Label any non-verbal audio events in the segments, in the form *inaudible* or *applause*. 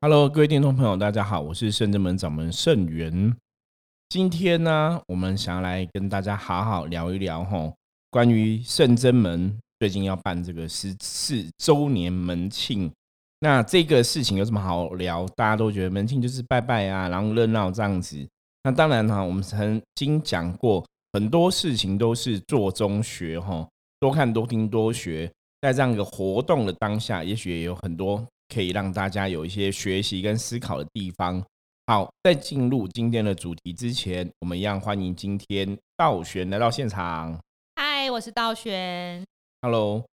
Hello，各位听众朋友，大家好，我是圣真门掌门圣元。今天呢，我们想要来跟大家好好聊一聊哈，关于圣真门最近要办这个十四周年门庆。那这个事情有什么好聊？大家都觉得门庆就是拜拜啊，然后热闹这样子。那当然哈，我们曾经讲过很多事情都是做中学哈，多看多听多学。在这样一个活动的当下，也许也有很多。可以让大家有一些学习跟思考的地方。好，在进入今天的主题之前，我们一样欢迎今天道玄来到现场。嗨，我是道玄。Hello，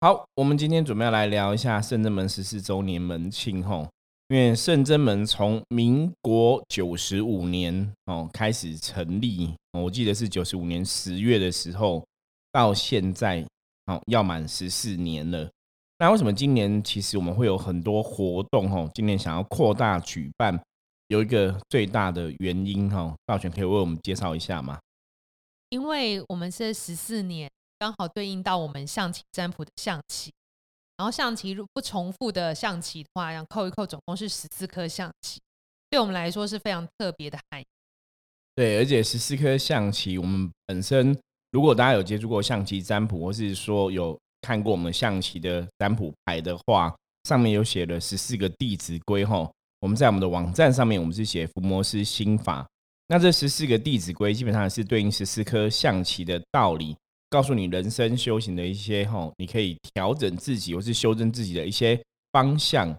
好，我们今天准备要来聊一下圣真门十四周年门庆吼。因为圣真门从民国九十五年哦开始成立，我记得是九十五年十月的时候，到现在哦要满十四年了。那为什么今年其实我们会有很多活动？哦，今年想要扩大举办，有一个最大的原因哈，道玄可以为我们介绍一下吗？因为我们是十四年，刚好对应到我们象棋占卜的象棋，然后象棋如不重复的象棋的话，要扣一扣，总共是十四颗象棋，对我们来说是非常特别的含义。对，而且十四颗象棋，我们本身如果大家有接触过象棋占卜，或是说有。看过我们象棋的占卜牌的话，上面有写了十四个弟子规哈。我们在我们的网站上面，我们是写伏魔师心法。那这十四个弟子规基本上是对应十四颗象棋的道理，告诉你人生修行的一些哈，你可以调整自己或是修正自己的一些方向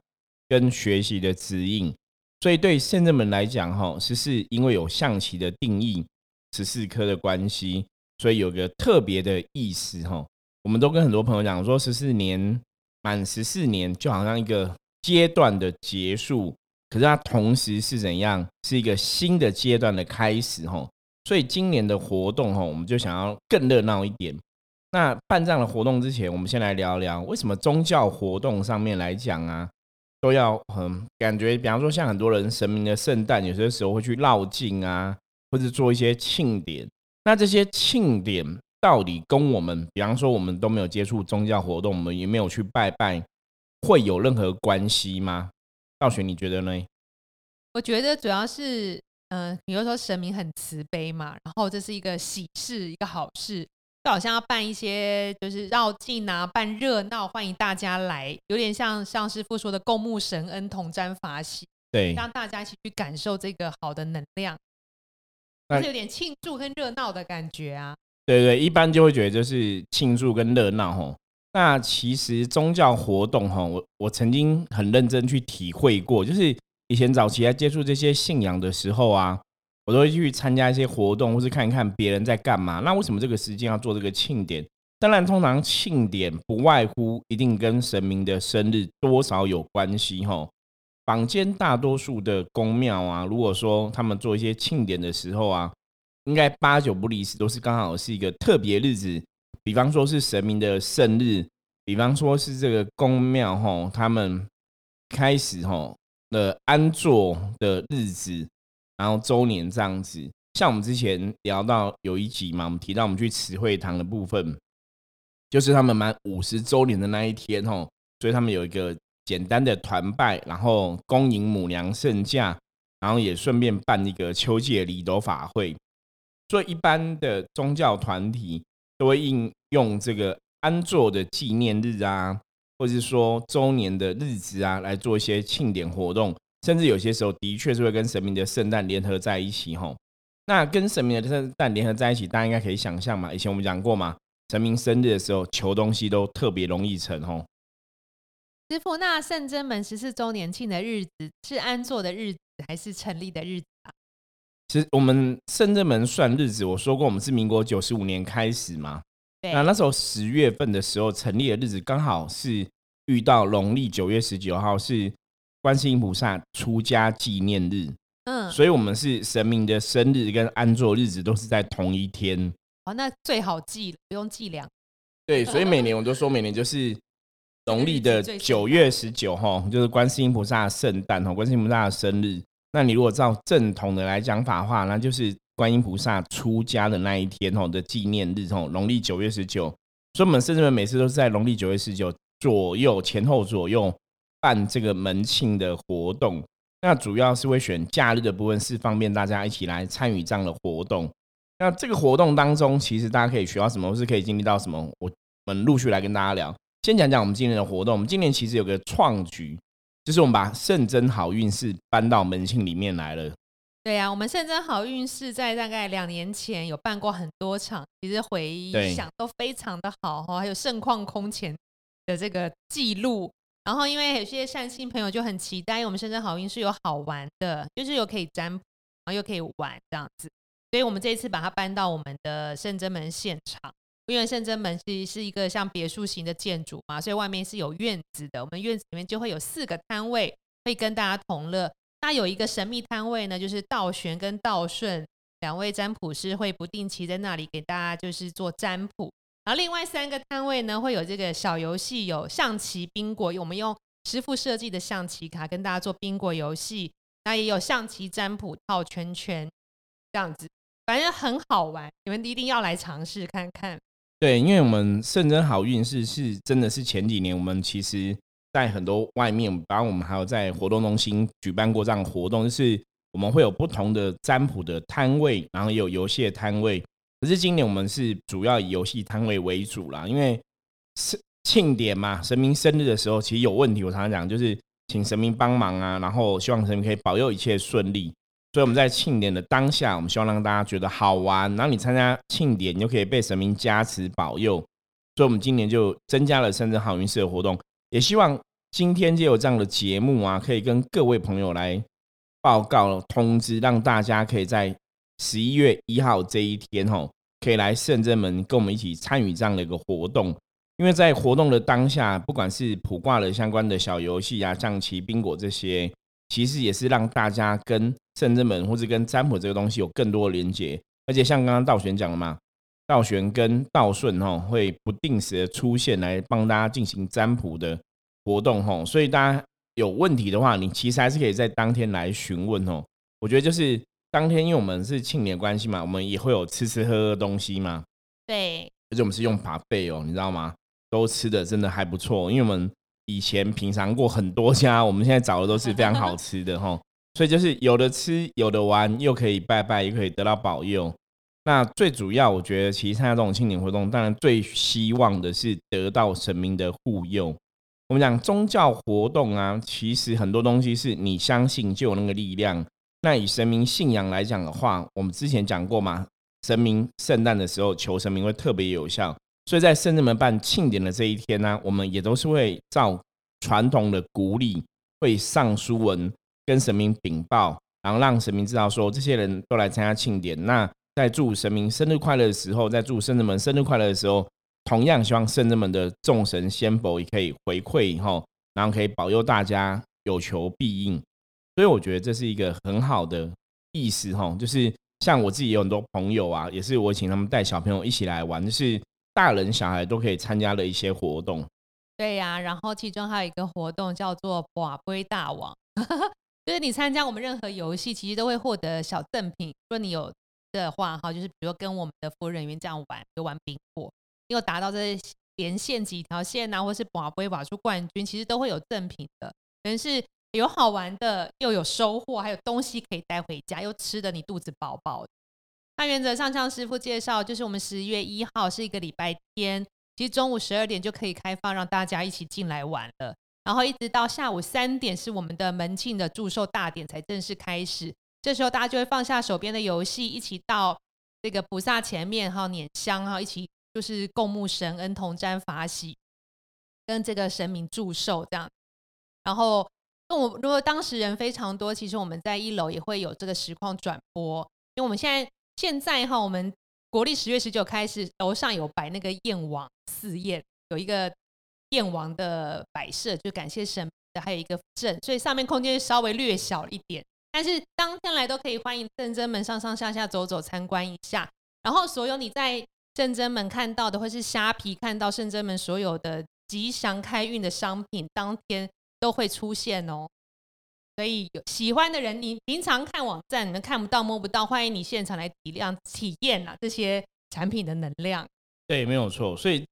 跟学习的指引。所以对圣人们来讲哈，十四因为有象棋的定义，十四颗的关系，所以有个特别的意思哈。我们都跟很多朋友讲说，十四年满十四年，就好像一个阶段的结束，可是它同时是怎样，是一个新的阶段的开始，吼。所以今年的活动，吼，我们就想要更热闹一点。那办这样的活动之前，我们先来聊聊，为什么宗教活动上面来讲啊，都要很感觉，比方说像很多人神明的圣诞，有些时候会去绕境啊，或者做一些庆典。那这些庆典。到底跟我们，比方说我们都没有接触宗教活动，我们也没有去拜拜，会有任何关系吗？道玄，你觉得呢？我觉得主要是，嗯，比如说神明很慈悲嘛，然后这是一个喜事，一个好事，就好像要办一些就是绕境啊，办热闹，欢迎大家来，有点像像师傅说的“共沐神恩，同沾法喜”，对，让大家一起去感受这个好的能量，就是有点庆祝跟热闹的感觉啊。对对，一般就会觉得就是庆祝跟热闹吼。那其实宗教活动哈，我我曾经很认真去体会过，就是以前早期在接触这些信仰的时候啊，我都会去参加一些活动，或是看一看别人在干嘛。那为什么这个时间要做这个庆典？当然，通常庆典不外乎一定跟神明的生日多少有关系吼。坊间大多数的宫庙啊，如果说他们做一些庆典的时候啊。应该八九不离十，都是刚好是一个特别日子，比方说是神明的圣日，比方说是这个宫庙吼，他们开始吼的安坐的日子，然后周年这样子。像我们之前聊到有一集嘛，我们提到我们去慈惠堂的部分，就是他们满五十周年的那一天吼，所以他们有一个简单的团拜，然后恭迎母娘圣驾，然后也顺便办一个秋季的礼斗法会。所以一般的宗教团体都会应用这个安坐的纪念日啊，或者是说周年的日子啊，来做一些庆典活动，甚至有些时候的确是会跟神明的圣诞联合在一起吼。那跟神明的圣诞联合在一起，大家应该可以想象嘛。以前我们讲过嘛，神明生日的时候求东西都特别容易成吼。师傅，那圣真门十四周年庆的日子是安坐的日子，还是成立的日子？其实我们圣正门算日子，我说过我们是民国九十五年开始嘛。那那时候十月份的时候成立的日子，刚好是遇到农历九月十九号是观世音菩萨出家纪念日。嗯，所以我们是神明的生日跟安坐日子都是在同一天。哦，那最好记，不用记两。对，*laughs* 所以每年我都说每年就是农历的九月十九号，就是观世音菩萨圣诞哈，观世音菩萨的生日。那你如果照正统的来讲法话，那就是观音菩萨出家的那一天吼的纪念日吼，农历九月十九。所以我们甚至每次都是在农历九月十九左右前后左右办这个门庆的活动。那主要是会选假日的部分，是方便大家一起来参与这样的活动。那这个活动当中，其实大家可以学到什么，或是可以经历到什么，我们陆续来跟大家聊。先讲讲我们今年的活动。我们今年其实有个创举，就是我们把圣真好运事搬到门庆里面来了。对呀，我们圣真好运事在大概两年前有办过很多场，其实回想都非常的好哈，还有盛况空前的这个记录。然后因为有些善心朋友就很期待，我们圣真好运是有好玩的，就是有可以占卜，然后又可以玩这样子。所以我们这一次把它搬到我们的圣真门现场。因为圣真门是是一个像别墅型的建筑嘛，所以外面是有院子的。我们院子里面就会有四个摊位，会跟大家同乐。那有一个神秘摊位呢，就是道玄跟道顺两位占卜师会不定期在那里给大家就是做占卜。然后另外三个摊位呢，会有这个小游戏，有象棋、宾果。我们用师傅设计的象棋卡跟大家做宾果游戏。那也有象棋占卜套圈圈这样子，反正很好玩，你们一定要来尝试看看。对，因为我们圣真好运是是真的是前几年我们其实在很多外面，包括我们还有在活动中心举办过这样活动，就是我们会有不同的占卜的摊位，然后有游戏的摊位。可是今年我们是主要以游戏摊位为主啦，因为是庆典嘛，神明生日的时候其实有问题，我常常讲就是请神明帮忙啊，然后希望神明可以保佑一切顺利。所以我们在庆典的当下，我们希望让大家觉得好玩，然后你参加庆典，你就可以被神明加持保佑。所以，我们今年就增加了深圳好运社的活动，也希望今天就有这样的节目啊，可以跟各位朋友来报告通知，让大家可以在十一月一号这一天吼，可以来圣真门跟我们一起参与这样的一个活动。因为在活动的当下，不管是卜卦的相关的小游戏啊、象棋、宾果这些。其实也是让大家跟圣真门或者跟占卜这个东西有更多的连接，而且像刚刚道玄讲的嘛，道玄跟道顺哈会不定时的出现来帮大家进行占卜的活动哈，所以大家有问题的话，你其实还是可以在当天来询问哦。我觉得就是当天，因为我们是庆年关系嘛，我们也会有吃吃喝喝东西嘛，对，而且我们是用扒贝哦，你知道吗？都吃的真的还不错，因为我们。以前品尝过很多家，我们现在找的都是非常好吃的哈，所以就是有的吃，有的玩，又可以拜拜，又可以得到保佑。那最主要，我觉得其实参加这种庆典活动，当然最希望的是得到神明的护佑。我们讲宗教活动啊，其实很多东西是你相信就有那个力量。那以神明信仰来讲的话，我们之前讲过嘛，神明圣诞的时候求神明会特别有效。所以在圣人们办庆典的这一天呢，我们也都是会照传统的鼓励，会上书文跟神明禀报，然后让神明知道说这些人都来参加庆典。那在祝神明生日快乐的时候，在祝圣人们生日快乐的时候，同样希望圣人们的众神仙佛也可以回馈以后，然后可以保佑大家有求必应。所以我觉得这是一个很好的意思哈，就是像我自己有很多朋友啊，也是我请他们带小朋友一起来玩，就是。大人小孩都可以参加的一些活动，对呀。然后其中还有一个活动叫做“瓦龟大王”，*laughs* 就是你参加我们任何游戏，其实都会获得小赠品。如果你有的话，哈，就是比如说跟我们的服务人员这样玩，就玩冰果，你有达到这连线几条线啊，或是瓦龟瓦出冠军，其实都会有赠品的。等于是有好玩的，又有收获，还有东西可以带回家，又吃的你肚子饱饱的。那原则上，向师傅介绍，就是我们十一月一号是一个礼拜天，其实中午十二点就可以开放，让大家一起进来玩了。然后一直到下午三点是我们的门庆的祝寿大典才正式开始。这时候大家就会放下手边的游戏，一起到这个菩萨前面哈，捻香哈，一起就是供沐神恩、同沾法喜，跟这个神明祝寿这样。然后，那我如果当时人非常多，其实我们在一楼也会有这个实况转播，因为我们现在。现在哈，我们国历十月十九开始，楼上有摆那个燕王四宴，有一个燕王的摆设，就感谢神的，还有一个镇，所以上面空间稍微略小一点。但是当天来都可以欢迎正真门上上下下走走参观一下。然后所有你在正真门看到的，或是虾皮看到正真门所有的吉祥开运的商品，当天都会出现哦。所以有喜欢的人，你平常看网站你看不到摸不到，欢迎你现场来体谅体验啊这些产品的能量。对，没有错。所以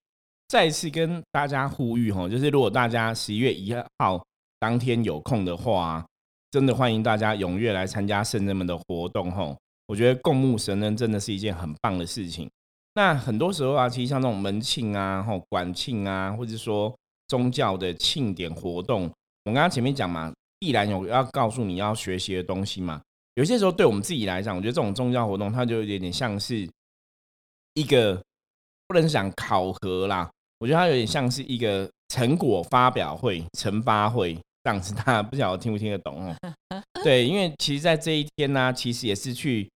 再次跟大家呼吁哈，就是如果大家十一月一号当天有空的话，真的欢迎大家踊跃来参加圣人们的活动吼。我觉得共沐神恩真的是一件很棒的事情。那很多时候啊，其实像这种门庆啊、吼管庆啊，或者说宗教的庆典活动，我刚刚前面讲嘛，必然有要告诉你要学习的东西嘛。有些时候对我们自己来讲，我觉得这种宗教活动，它就有点像是一个不能讲考核啦，我觉得它有点像是一个成果发表会、成发会这样子。大家不晓得听不听得懂哦？*laughs* 对，因为其实，在这一天呢，其实也是去。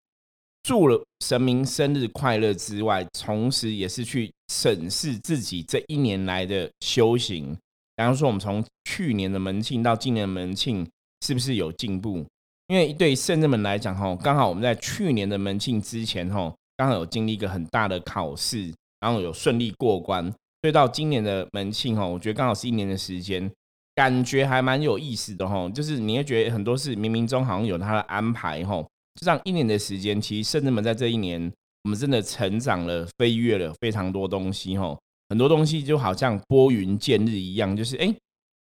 祝了神明生日快乐之外，同时也是去审视自己这一年来的修行。比方说，我们从去年的门庆到今年的门庆，是不是有进步？因为对圣人们来讲，哈，刚好我们在去年的门庆之前，哈，刚好有经历一个很大的考试，然后有顺利过关。所以到今年的门庆，哈，我觉得刚好是一年的时间，感觉还蛮有意思的，哈。就是你会觉得很多事冥冥中好像有他的安排，哈。就这样一年的时间，其实圣人们在这一年，我们真的成长了、飞跃了非常多东西哈。很多东西就好像拨云见日一样，就是哎，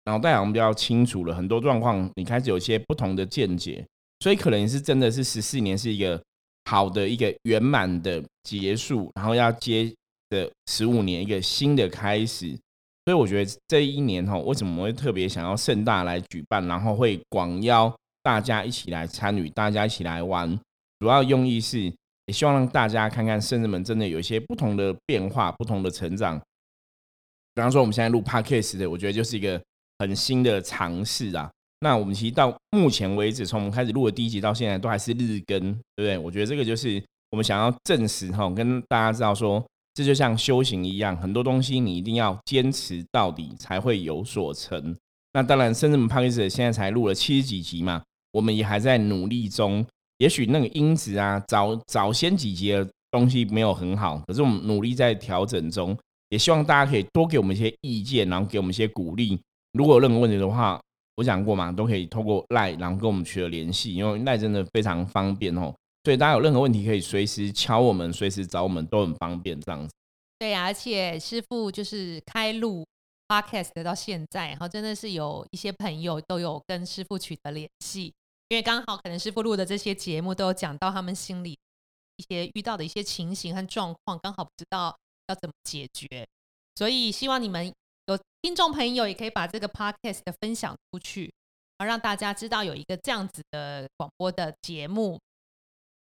脑袋好像比较清楚了，很多状况你开始有些不同的见解，所以可能是真的是十四年是一个好的一个圆满的结束，然后要接的十五年一个新的开始。所以我觉得这一年哈，为什么会特别想要盛大来举办，然后会广邀。大家一起来参与，大家一起来玩，主要用意是也希望让大家看看圣人们真的有一些不同的变化、不同的成长。比方说，我们现在录 podcast 的，我觉得就是一个很新的尝试啊。那我们其实到目前为止，从我们开始录的第一集到现在，都还是日更，对不对？我觉得这个就是我们想要证实哈，跟大家知道说，这就像修行一样，很多东西你一定要坚持到底，才会有所成。那当然，甚至我们 podcast 现在才录了七十几集嘛。我们也还在努力中，也许那个音质啊，早早先几集的东西没有很好，可是我们努力在调整中，也希望大家可以多给我们一些意见，然后给我们一些鼓励。如果有任何问题的话，我讲过嘛，都可以透过赖，然后跟我们取得联系，因为赖真的非常方便哦。所以大家有任何问题可以随时敲我们，随时找我们都很方便这样子。对呀，而且师傅就是开录 podcast 到现在，然后真的是有一些朋友都有跟师傅取得联系。因为刚好可能师傅录的这些节目都有讲到他们心里一些遇到的一些情形和状况，刚好不知道要怎么解决，所以希望你们有听众朋友也可以把这个 podcast 的分享出去，啊，让大家知道有一个这样子的广播的节目。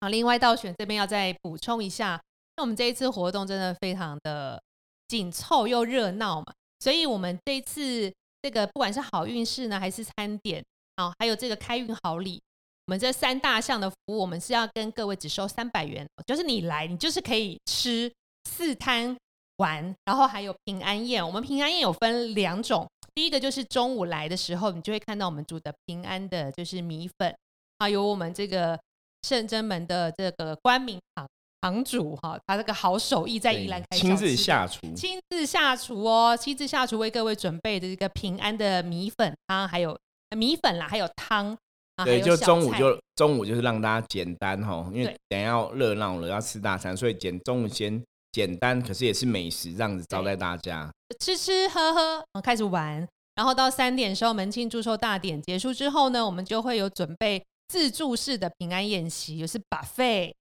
好，另外道选这边要再补充一下，那我们这一次活动真的非常的紧凑又热闹嘛，所以我们这一次这个不管是好运势呢，还是餐点。好，还有这个开运好礼，我们这三大项的服务，我们是要跟各位只收三百元，就是你来，你就是可以吃四摊玩，然后还有平安宴。我们平安宴有分两种，第一个就是中午来的时候，你就会看到我们煮的平安的，就是米粉啊，有我们这个圣真门的这个关明堂堂主哈，他这个好手艺在宜兰开亲自下厨，亲自下厨哦，亲自下厨为各位准备的这个平安的米粉汤，还有。米粉啦，还有汤，对，就中午就中午就是让大家简单哈，因为等下要热闹了，要吃大餐，所以简中午先简单，可是也是美食这样子招待大家，吃吃喝喝，开始玩，然后到三点时候门庆祝寿大典结束之后呢，我们就会有准备自助式的平安宴席，也是 buffet，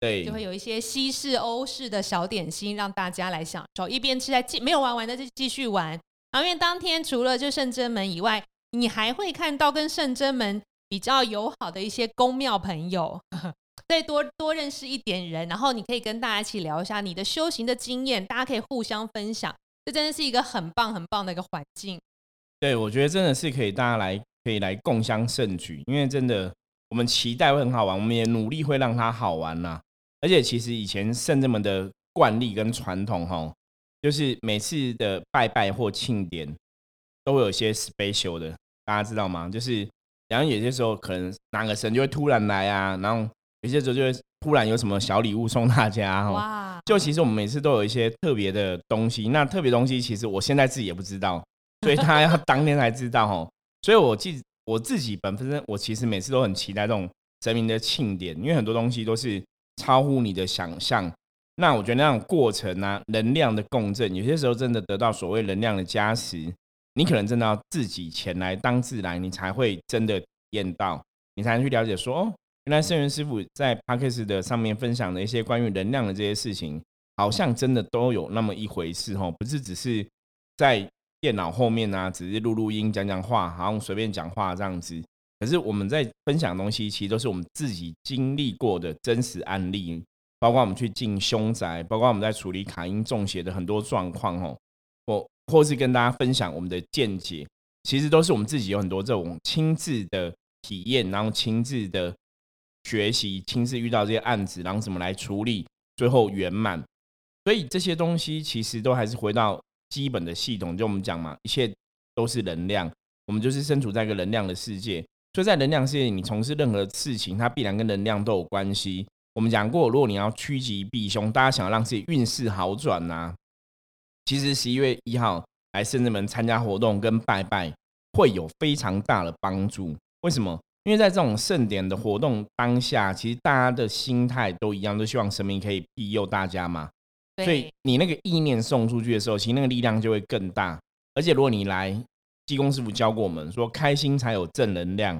对，就会有一些西式、欧式的小点心让大家来享受，一边吃在继没有玩完的就继续玩，然后因为当天除了就圣真门以外。你还会看到跟圣真门比较友好的一些宫庙朋友，再多多认识一点人，然后你可以跟大家一起聊一下你的修行的经验，大家可以互相分享，这真的是一个很棒很棒的一个环境。对，我觉得真的是可以大家来可以来共襄盛举，因为真的我们期待会很好玩，我们也努力会让它好玩呐。而且其实以前圣真门的惯例跟传统哈，就是每次的拜拜或庆典都会有些 special 的。大家知道吗？就是，然后有些时候可能哪个神就会突然来啊，然后有些时候就会突然有什么小礼物送大家 *laughs* 哈。就其实我们每次都有一些特别的东西，那特别东西其实我现在自己也不知道，*laughs* 所以他要当天才知道哦。所以我记我自己本身，我其实每次都很期待这种神明的庆典，因为很多东西都是超乎你的想象。那我觉得那种过程啊，能量的共振，有些时候真的得到所谓能量的加持。你可能真的要自己前来当自来，你才会真的体验到，你才能去了解说，哦，原来圣元师傅在 p a c k e s 的上面分享的一些关于能量的这些事情，好像真的都有那么一回事哦，不是只是在电脑后面啊，只是录录音、讲讲话，好像随便讲话这样子。可是我们在分享的东西，其实都是我们自己经历过的真实案例，包括我们去进凶宅，包括我们在处理卡因中邪的很多状况哦，或或是跟大家分享我们的见解，其实都是我们自己有很多这种亲自的体验，然后亲自的学习，亲自遇到这些案子，然后怎么来处理，最后圆满。所以这些东西其实都还是回到基本的系统，就我们讲嘛，一切都是能量，我们就是身处在一个能量的世界。所以在能量世界，你从事任何事情，它必然跟能量都有关系。我们讲过，如果你要趋吉避凶，大家想要让自己运势好转呐，其实十一月一号来圣人们参加活动跟拜拜，会有非常大的帮助。为什么？因为在这种盛典的活动当下，其实大家的心态都一样，都希望神明可以庇佑大家嘛。所以你那个意念送出去的时候，其实那个力量就会更大。而且如果你来，济公师傅教过我们说，开心才有正能量，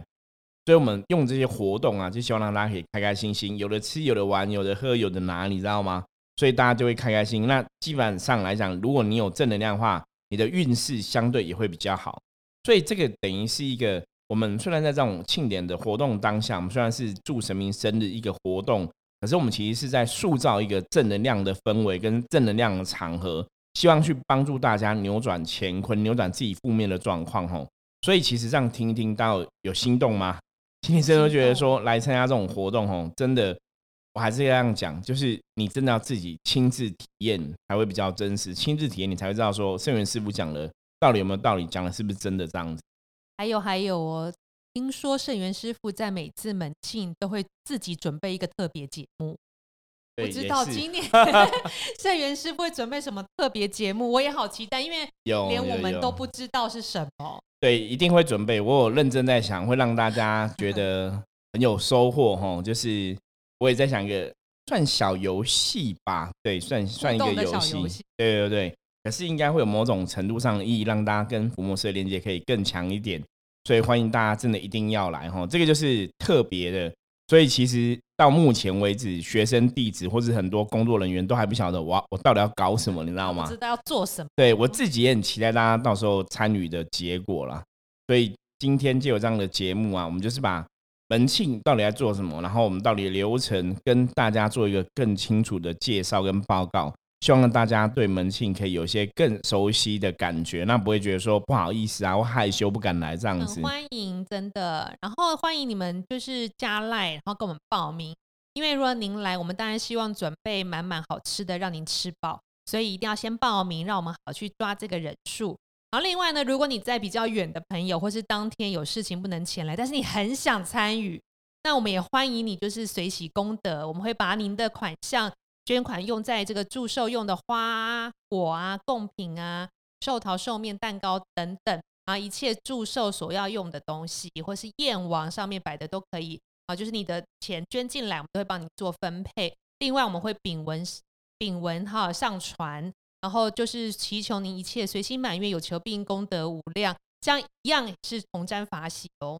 所以我们用这些活动啊，就希望让大家可以开开心心，有的吃，有的玩，有的喝，有的拿，你知道吗？所以大家就会开开心。那基本上来讲，如果你有正能量的话，你的运势相对也会比较好。所以这个等于是一个，我们虽然在这种庆典的活动当下，我们虽然是祝神明生日一个活动，可是我们其实是在塑造一个正能量的氛围跟正能量的场合。希望去帮助大家扭转乾坤，扭转自己负面的状况吼。所以其实这样听一听，大家有心动吗？听听真的觉得说来参加这种活动吼，真的，我还是这样讲，就是你真的要自己亲自体验才会比较真实。亲自体验，你才会知道说圣元师傅讲的到底有没有道理，讲的是不是真的这样子。还有还有哦，听说圣元师傅在每次门庆都会自己准备一个特别节目。不知道今年 *laughs* 圣元师傅会准备什么特别节目，我也好期待，因为连我们都不知道是什么。对，一定会准备。我有认真在想，会让大家觉得很有收获哈。就是我也在想一个算小游戏吧，对，算算一个游戏。对对对，可是应该会有某种程度上的意义，让大家跟福摩斯的连接可以更强一点。所以欢迎大家真的一定要来哈，这个就是特别的。所以其实到目前为止，学生弟子或者很多工作人员都还不晓得我我到底要搞什么，你知道吗？知道要做什么？对我自己也很期待大家到时候参与的结果啦。所以今天就有这样的节目啊，我们就是把门庆到底在做什么，然后我们到底流程跟大家做一个更清楚的介绍跟报告。希望大家对门庆可以有些更熟悉的感觉，那不会觉得说不好意思啊，或害羞不敢来这样子。欢迎，真的，然后欢迎你们就是加赖，然后跟我们报名。因为如果您来，我们当然希望准备满满好吃的让您吃饱，所以一定要先报名，让我们好去抓这个人数。然后另外呢，如果你在比较远的朋友，或是当天有事情不能前来，但是你很想参与，那我们也欢迎你，就是随喜功德，我们会把您的款项。捐款用在这个祝寿用的花果啊、贡品啊、寿桃、寿面、蛋糕等等啊，一切祝寿所要用的东西，或是燕王上面摆的都可以啊。就是你的钱捐进来，我们都会帮你做分配。另外，我们会禀文禀文哈上传，然后就是祈求您一切随心满愿，有求必应，功德无量，这样一样是同沾法喜哦。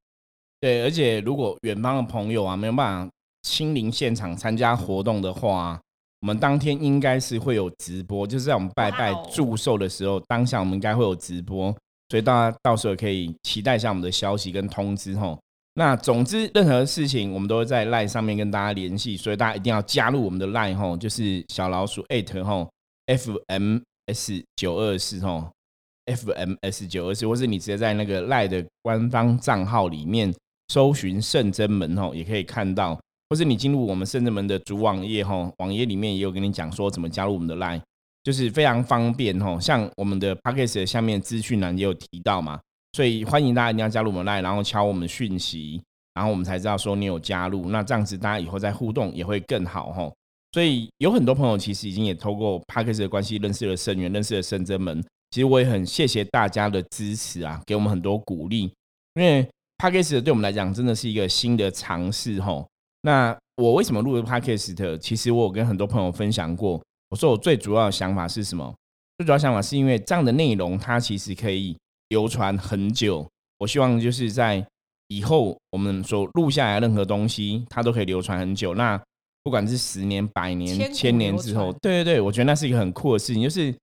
对，而且如果远方的朋友啊没有办法亲临现场参加活动的话。我们当天应该是会有直播，就是在我们拜拜祝寿的时候，当下我们应该会有直播，所以大家到时候可以期待一下我们的消息跟通知吼。那总之，任何事情我们都会在 LINE 上面跟大家联系，所以大家一定要加入我们的 LINE 吼，就是小老鼠 eight 吼 FMS 九二四吼 FMS 九二四，或是你直接在那个 LINE 的官方账号里面搜寻圣真门吼，也可以看到。或是你进入我们圣智门的主网页哈，网页里面也有跟你讲说怎么加入我们的 Line，就是非常方便哈。像我们的 p a c k a g e 下面资讯栏也有提到嘛，所以欢迎大家一定要加入我们 Line，然后敲我们讯息，然后我们才知道说你有加入。那这样子大家以后再互动也会更好哈。所以有很多朋友其实已经也透过 p a c k a g e 的关系认识了圣元，认识了圣真门。其实我也很谢谢大家的支持啊，给我们很多鼓励。因为 p a c k a g e 对我们来讲真的是一个新的尝试哈。那我为什么录 podcast？其实我有跟很多朋友分享过。我说我最主要的想法是什么？最主要想法是因为这样的内容，它其实可以流传很久。我希望就是在以后我们所录下来任何东西，它都可以流传很久。那不管是十年、百年、千年之后，对对对，我觉得那是一个很酷的事情，就是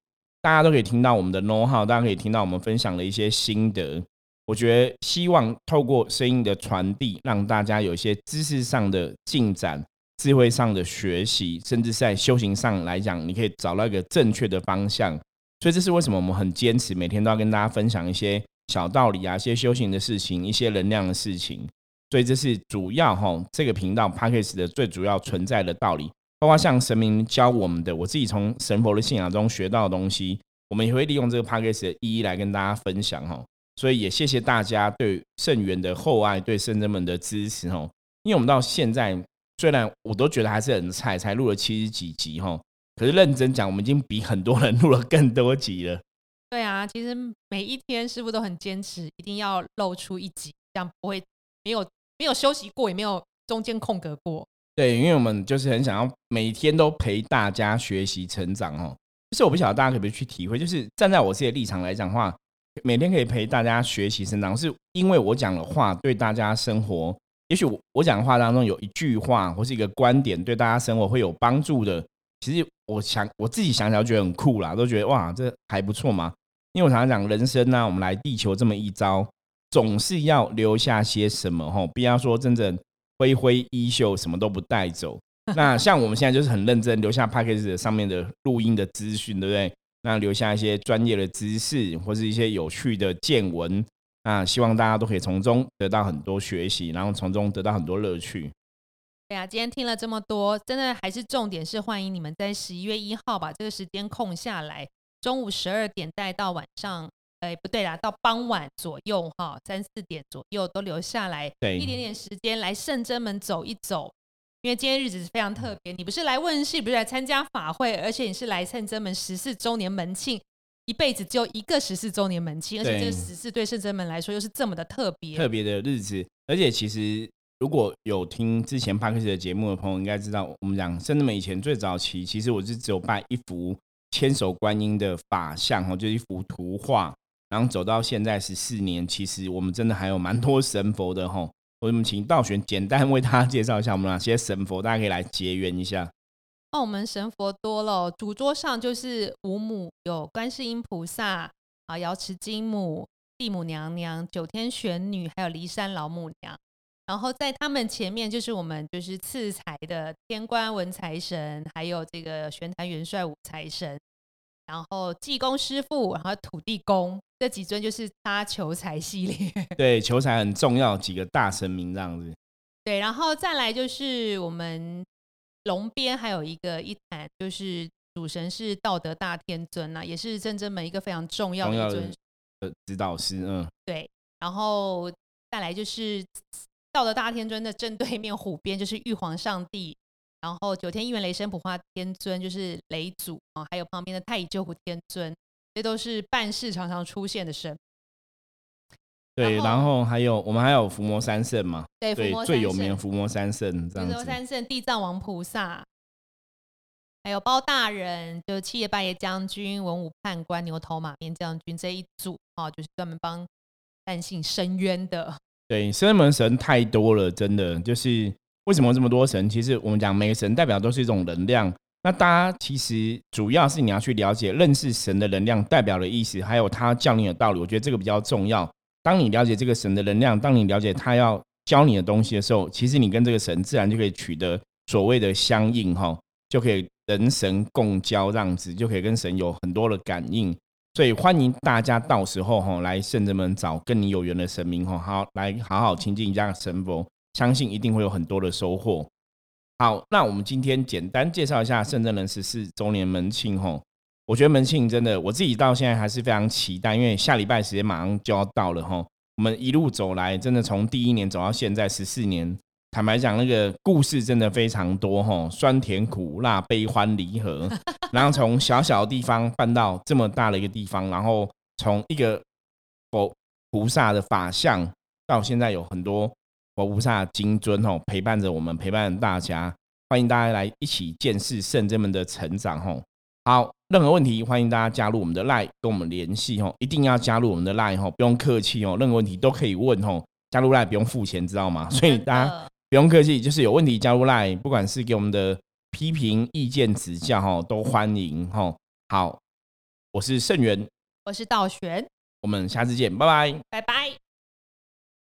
大家都可以听到我们的 know how，大家可以听到我们分享的一些心得。我觉得希望透过声音的传递，让大家有一些知识上的进展、智慧上的学习，甚至在修行上来讲，你可以找到一个正确的方向。所以这是为什么我们很坚持，每天都要跟大家分享一些小道理啊，一些修行的事情，一些能量的事情。所以这是主要哈，这个频道 p a c k a g e 的最主要存在的道理，包括像神明教我们的，我自己从神佛的信仰中学到的东西，我们也会利用这个 p a c k a g e 的一一来跟大家分享哈。所以也谢谢大家对圣元的厚爱，对圣人们的支持哦。因为我们到现在，虽然我都觉得还是很菜，才录了七十几集哈，可是认真讲，我们已经比很多人录了更多集了。对啊，其实每一天师傅都很坚持，一定要露出一集，这样不会没有。没有休息过，也没有中间空格过。对，因为我们就是很想要每天都陪大家学习成长哦。就是我不晓得大家可不可以去体会，就是站在我自己的立场来讲的话，每天可以陪大家学习成长，是因为我讲的话对大家生活，也许我我讲的话当中有一句话或是一个观点对大家生活会有帮助的。其实我想我自己想想觉得很酷啦，都觉得哇，这还不错嘛。因为我常常讲人生呢，我们来地球这么一遭。总是要留下些什么哈，不要说真正挥挥衣袖，什么都不带走。那像我们现在就是很认真留下 p a c k a g e 上面的录音的资讯，对不对？那留下一些专业的知识或是一些有趣的见闻，那希望大家都可以从中得到很多学习，然后从中得到很多乐趣。对啊，今天听了这么多，真的还是重点是欢迎你们在十一月一号把这个时间空下来，中午十二点带到晚上。哎，不对啦，到傍晚左右哈，三四点左右都留下来，对一点点时间来圣真门走一走。因为今天日子是非常特别，你不是来问事，不是来参加法会，而且你是来圣真门十四周年门庆，一辈子只有一个十四周年门庆，而且这个十四对圣真门来说又是这么的特别，特别的日子。而且其实如果有听之前帕克斯的节目的朋友，应该知道，我们讲圣真门以前最早期，其实我是只有拜一幅千手观音的法像，哦，就是一幅图画。然后走到现在十四年，其实我们真的还有蛮多神佛的吼。我们请道玄简单为大家介绍一下我们哪些神佛，大家可以来结缘一下。哦我们神佛多了，主桌上就是五母，有观世音菩萨啊、瑶池金母、地母娘娘、九天玄女，还有骊山老母娘。然后在他们前面就是我们就是赐财的天官文财神，还有这个玄坛元帅武财神。然后济公师傅，然后土地公这几尊就是他求财系列。*laughs* 对，求财很重要，几个大神明这样子。对，然后再来就是我们龙边还有一个一坛，就是主神是道德大天尊呐，也是真正门一个非常重要的一尊呃指导师。嗯，对。然后再来就是道德大天尊的正对面虎边就是玉皇上帝。然后九天一元雷神普化天尊就是雷祖啊，还有旁边的太乙救苦天尊，这都是办事常常出现的神。对，然后还有我们还有伏魔三圣嘛？对，最有名的伏魔三圣这样子。伏魔三圣，地藏王菩萨，还有包大人，就七爷八爷将军、文武判官、牛头马面将军这一组啊，就是专门帮善信伸冤的。对，生门神太多了，真的就是。为什么这么多神？其实我们讲每个神代表都是一种能量。那大家其实主要是你要去了解、认识神的能量代表的意思，还有他教你的道理。我觉得这个比较重要。当你了解这个神的能量，当你了解他要教你的东西的时候，其实你跟这个神自然就可以取得所谓的相应，哈，就可以人神共交这样子，就可以跟神有很多的感应。所以欢迎大家到时候哈来圣人们找跟你有缘的神明，哈，好来好好亲近一下神佛。相信一定会有很多的收获。好，那我们今天简单介绍一下圣真人十四周年门庆吼。我觉得门庆真的，我自己到现在还是非常期待，因为下礼拜时间马上就要到了吼。我们一路走来，真的从第一年走到现在十四年，坦白讲，那个故事真的非常多吼，酸甜苦辣、悲欢离合，然后从小小的地方搬到这么大的一个地方，然后从一个佛菩萨的法相，到现在有很多。佛菩萨金尊吼陪伴着我们，陪伴大家，欢迎大家来一起见识圣真们的成长吼。好，任何问题欢迎大家加入我们的 Line 跟我们联系吼，一定要加入我们的 Line 哦，不用客气哦，任何问题都可以问吼，加入 Line 不用付钱，知道吗？所以大家不用客气，就是有问题加入 Line，不管是给我们的批评、意见、指教哈，都欢迎哈。好，我是盛元，我是道玄，我们下次见，拜拜，拜拜。